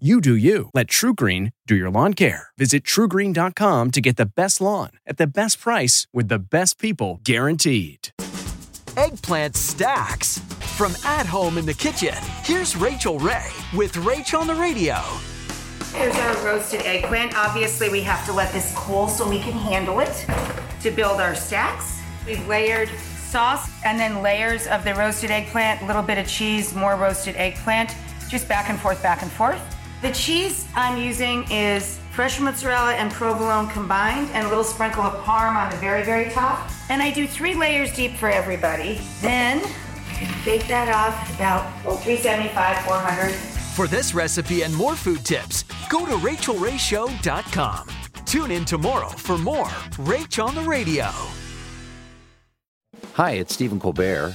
You do you. Let TruGreen do your lawn care. Visit trugreen.com to get the best lawn at the best price with the best people guaranteed. Eggplant stacks. From at home in the kitchen, here's Rachael Ray with Rach on the radio. Here's our roasted eggplant. Obviously, we have to let this cool so we can handle it to build our stacks. We've layered sauce and then layers of the roasted eggplant, a little bit of cheese, more roasted eggplant, just back and forth, back and forth. The cheese I'm using is fresh mozzarella and provolone combined and a little sprinkle of parm on the very, very top. And I do three layers deep for everybody. Then bake that off at about well, 375, 400. For this recipe and more food tips, go to rachaelrayshow.com. Tune in tomorrow for more Rach on the Radio. Hi, it's Stephen Colbert,